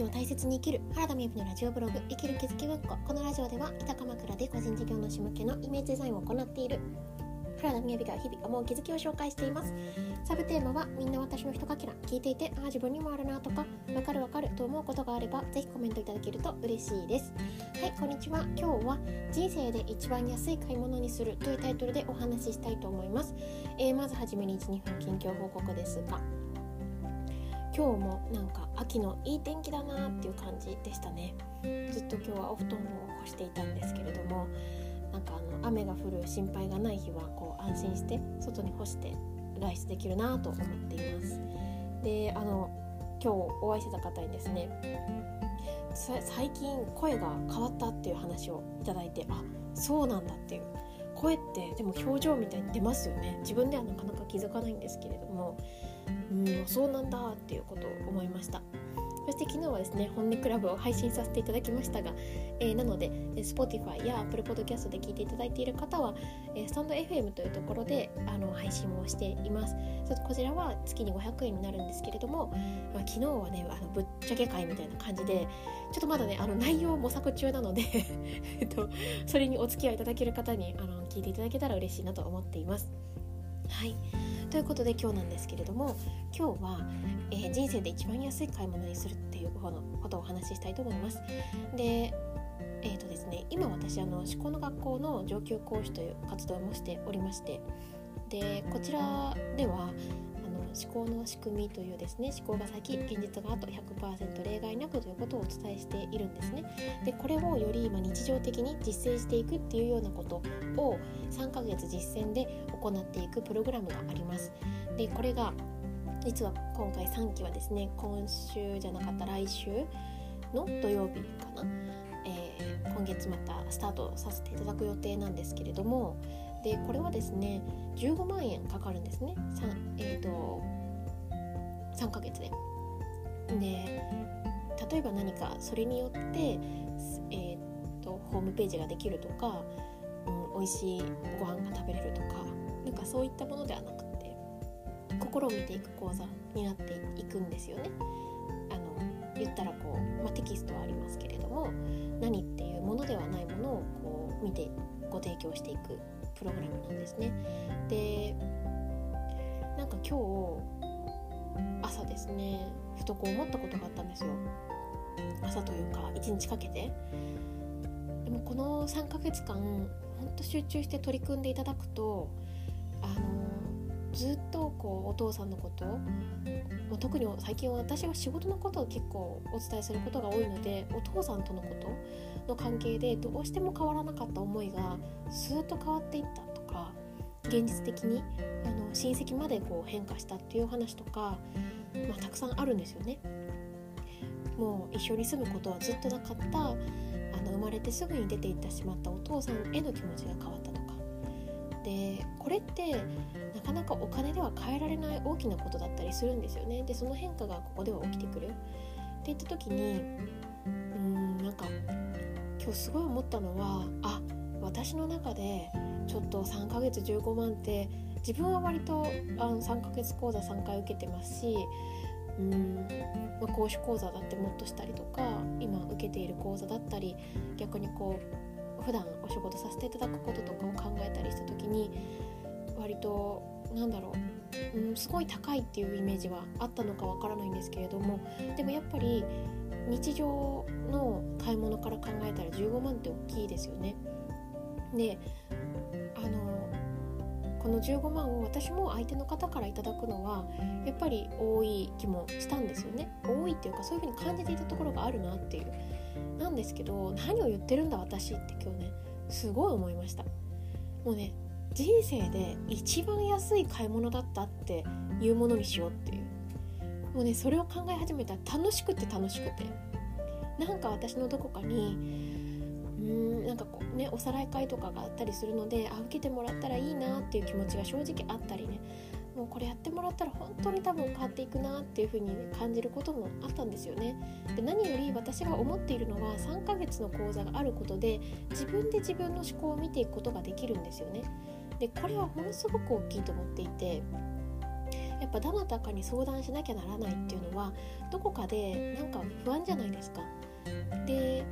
日を大切に生きる原田美由のラジオブログ生きる気づき文庫こ。のラジオでは北鎌倉で個人事業主向けのイメージデザインを行っている原田美由が日々思う気づきを紹介しています。サブテーマはみんな私のひとかけら。聞いていてああ自分にもあるなとかわかるわかると思うことがあればぜひコメントいただけると嬉しいです。はいこんにちは。今日は人生で一番安い買い物にするというタイトルでお話ししたいと思います、えー、まずはじめに1、2分近況報告ですが今日もなんか秋のいい天気だなっていう感じでしたね。ずっと今日はお布団を干していたんですけれどもなんかあの雨が降る心配がない日はこう安心して外に干して外出できるなと思っています。であの今日お会いしてた方にですね最近声が変わったっていう話をいただいてあそうなんだっていう。声ってでも表情みたいに出ますよね。自分ではなかなか気づかないんですけれどもうんそうなんだっていうことを思いました。そして昨日はですね本音クラブを配信させていただきましたが、えー、なので Spotify や Apple Podcast で聞いていただいている方は、えー、スタンド FM というところであの配信をしています。こちらは月に500円になるんですけれども、まあ、昨日はねあのぶっちゃけ会みたいな感じでちょっとまだねあの内容模索中なので えっと、それにお付き合いいただける方にあの聞いていただけたら嬉しいなと思っています。はいということで今日なんですけれども今日は、えー、人生で一番安い買い物にするっていうことをお話ししたいと思います。でえーとですね、今私あの思考の学校の上級講師という活動もしておりましてでこちらでは思考の仕組みというですね思考が先現実があと100%例外なくということをお伝えしているんですね。でこれをより今日常的に実践していくっていうようなことを3ヶ月実践で行っていくプログラムがあります。でこれが実は今回3期はですね今週じゃなかった来週の土曜日かな、えー、今月またスタートさせていただく予定なんですけれどもでこれはですね15万円かかるんですね 3, えーと、3ヶ月で。で例えば何かそれによって、えーと、ホームページができるとか、うん、美味しいご飯が食べれるとかなんかそういったものではなくて心を見ていく講座になっていくんですよね。あの言ったらこう、まあ、テキストはありますけれども何っていうものではないものをこう見てご提供していくプログラムなんですね。でなんか今日朝ですねふとこう思ったことがあったんですよ。朝というか1日かけて。でもこの3ヶ月間ほんと集中して取り組んでいただくとずっとこうお父さんのこと、まあ、特に最近は私は仕事のことを結構お伝えすることが多いのでお父さんとのことの関係でどうしても変わらなかった思いがスーッと変わっていったとか現実的にあの親戚までこう変化したっていう話とか、まあ、たくさんあるんですよね。もう一緒に住むことはずっとなかったあの生まれてすぐに出ていってしまったお父さんへの気持ちが変わったでこれってなかなかお金では変えられない大きなことだったりするんですよね。でその変化がここでは起きてくる。っていった時にうんなんか今日すごい思ったのはあ私の中でちょっと3ヶ月15万って自分は割とあの3ヶ月講座3回受けてますしうん、まあ、講師講座だってもっとしたりとか今受けている講座だったり逆にこう普段お仕事させていただくこととかを考えたりした時に割となんだろう、うん、すごい高いっていうイメージはあったのかわからないんですけれどもでもやっぱり日常の買い物から考えたら15万って大きいですよね。であのこの15万を私も相手の方からいただくのはやっぱり多い気もしたんですよね多いっていうかそういう風に感じていたところがあるなっていうなんですけど何を言ってるんだ私って今日ねすごい思いました。もうね人生で一番安い買い物だったっていうものにしようっていう。もうねそれを考え始めたら楽しくて楽しくて。なんか私のどこかにうーんなんかこうねおさらい会とかがあったりするのであ受けてもらったらいいなっていう気持ちが正直あったりね。もうこれやってもらったら本当に多分変わっていくなっていう風に感じることもあったんですよね。で何より私が思っているのは3ヶ月の講座があることで自分で自分の思考を見ていくことができるんですよね。でこれはものすごく大きいと思っていてやっっぱどなたかに相談しなきゃならないっていうのはどこかでなんか不安じゃないですか。で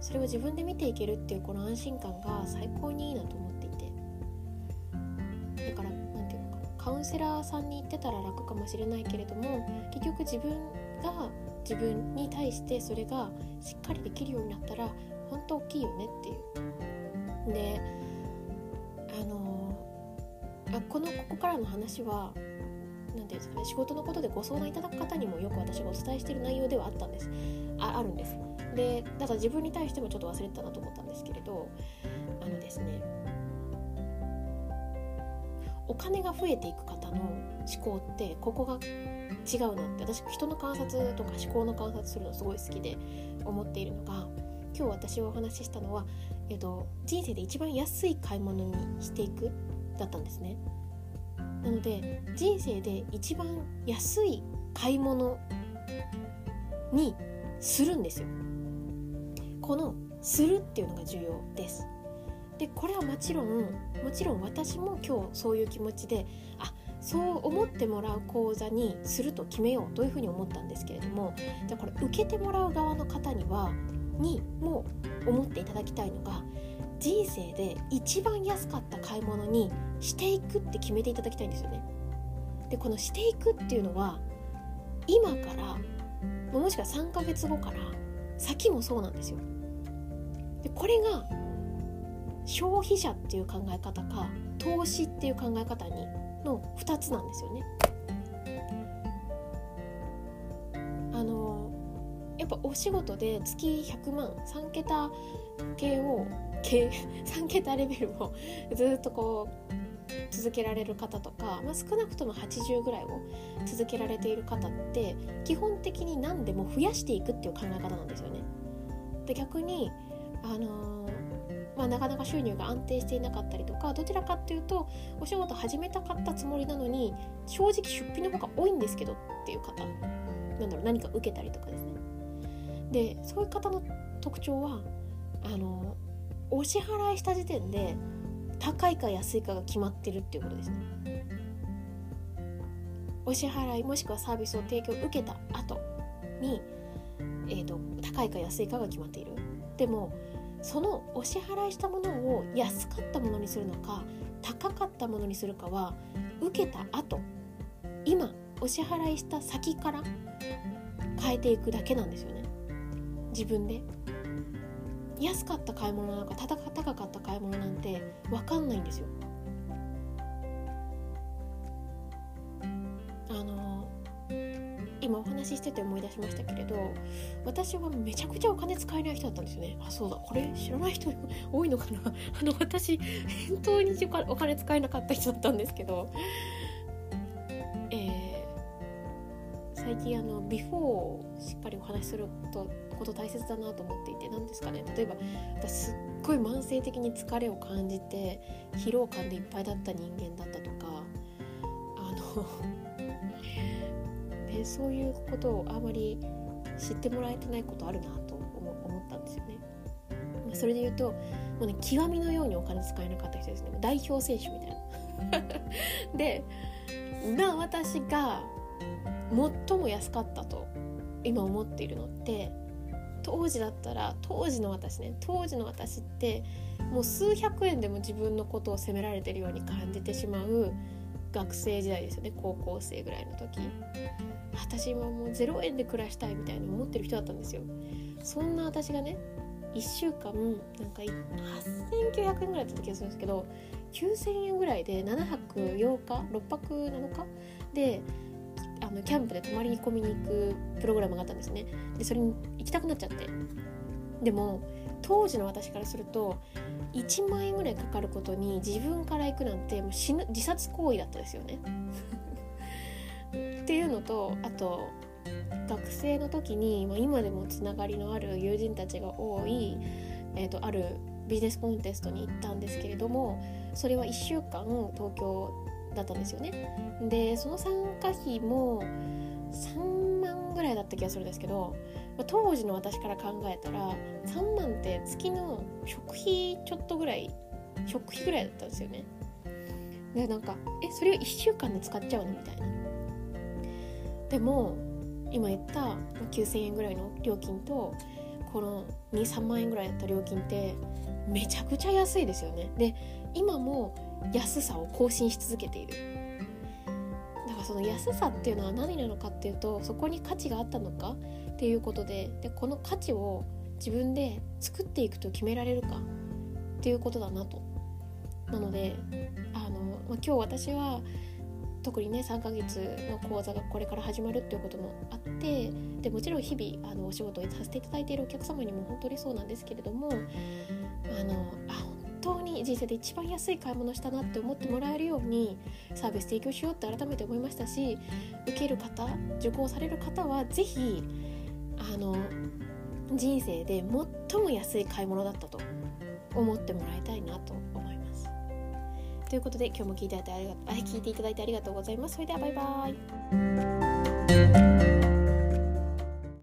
それを自分で見ていけるっていうこの安心感が最高にいいなと思カウンセラーさんに行ってたら楽かもしれないけれども結局自分が自分に対してそれがしっかりできるようになったら本当大きいよねっていう。であのあこのここからの話は何て言うんですかね仕事のことでご相談いただく方にもよく私がお伝えしてる内容ではあったんですああるんですでただ自分に対してもちょっと忘れてたなと思ったんですけれどあのですねお金が増えていく方の思考ってここが違うなって。私人の観察とか思考の観察するのすごい好きで思っているのが今日私がお話ししたのは、えっと、人生で一番安い買い物にしていくだったんですね。なので人生で一番安い買い物にするんですよ。このするっていうのが重要です。でこれはもちろんもちろん私も今日そういう気持ちであそう思ってもらう講座にすると決めようというふうに思ったんですけれどもじゃあこれ受けてもらう側の方にはにも思っていただきたいのが人生で一番安かった買い物にしていくって決めていただきたいんですよね。でこのしていくっていうのは今からもしくは3ヶ月後から先もそうなんですよ。でこれが消費者っていう考え方か投資っていう考え方にの2つなんですよね。あのやっぱお仕事で月100万3桁系を系3桁レベルを ずっとこう続けられる方とか、まあ、少なくとも80ぐらいを続けられている方って基本的に何でも増やしていくっていう考え方なんですよね。で逆にあのーまあ、なかなか収入が安定していなかったりとかどちらかっていうとお仕事始めたかったつもりなのに正直出費の方が多いんですけどっていう方なんだろう何か受けたりとかですね。でそういう方の特徴はあのお支払いした時点で高いか安いかが決まってるっていうことですね。お支払いもしくはサービスを提供受けた後に、えーと高いか安いかが決まっている。でもそのお支払いしたものを安かったものにするのか高かったものにするかは受けた後今お支払いした先から変えていくだけなんですよね。自分で。安かった買い物なのか高かった買い物なんて分かんないんですよ。今お話ししてて思い出しましたけれど私はめちゃくちゃお金使えない人だったんですよね。あそうだこれ知らない人 多いのかな。あの私本当にお金使えなかった人だったんですけど。えー、最近あのビフォーをしっかりお話しするとこと大切だなと思っていて何ですかね。例えば私すっごい慢性的に疲れを感じて疲労感でいっぱいだった人間だったとかあのでそういうことをあまり知ってもらえてないことあるなと思ったんですよね。ま、それで言うともうね極みのようにお金使えなかった人ですね代表選手みたいな。でな私が最も安かったと今思っているのって当時だったら当時の私ね当時の私ってもう数百円でも自分のことを責められてるように感じてしまう学生時代ですよね高校生ぐらいの時。私はもう0円で暮らしたいみたいに思ってる人だったんですよ。そんな私がね1週間なんか8900円ぐらいだった気がするんですけど9000円ぐらいで7泊8日6泊7日であのキャンプで泊まり込みに行くプログラムがあったんですね。でそれに行きたくなっちゃって。でも当時の私からすると1万円ぐらいかかることに自分から行くなんてもう死ぬ自殺行為だったですよね。っていうのとあと学生の時に、まあ、今でもつながりのある友人たちが多い、えーと、あるビジネスコンテストに行ったんですけれどもそれは1週間東京だったんですよね。でその参加費も3万ぐらいだった気がするんですけどまあ、当時の私から考えたら3万って月の食費ちょっとぐらい食費ぐらいだったんですよね。でなんかえそれを1週間で使っちゃうのみたいな。でも今言った9,000円ぐらいの料金とこの23万円ぐらいだった料金ってめちゃくちゃ安いですよね。で今も安さを更新し続けている。からその安さっていうのは何なのかっていうとそこに価値があったのかっていうことででこの価値を自分で作っていくと決められるかっていうことだなと。なのであの、まあ、今日私は特にね3ヶ月の講座がこれから始まるっていうこともあってでもちろん日々あのお仕事をさせていただいているお客様にも本当にそうなんですけれどもあのあ当に人生で一番安い買い物したなって思ってもらえるようにサービス提供しようって改めて思いましたし受ける方受講される方は是非あの人生で最も安い買い物だったと思ってもらいたいなと思います。ということで今日も聞いていただいてありがとうございます。それではバイバイ。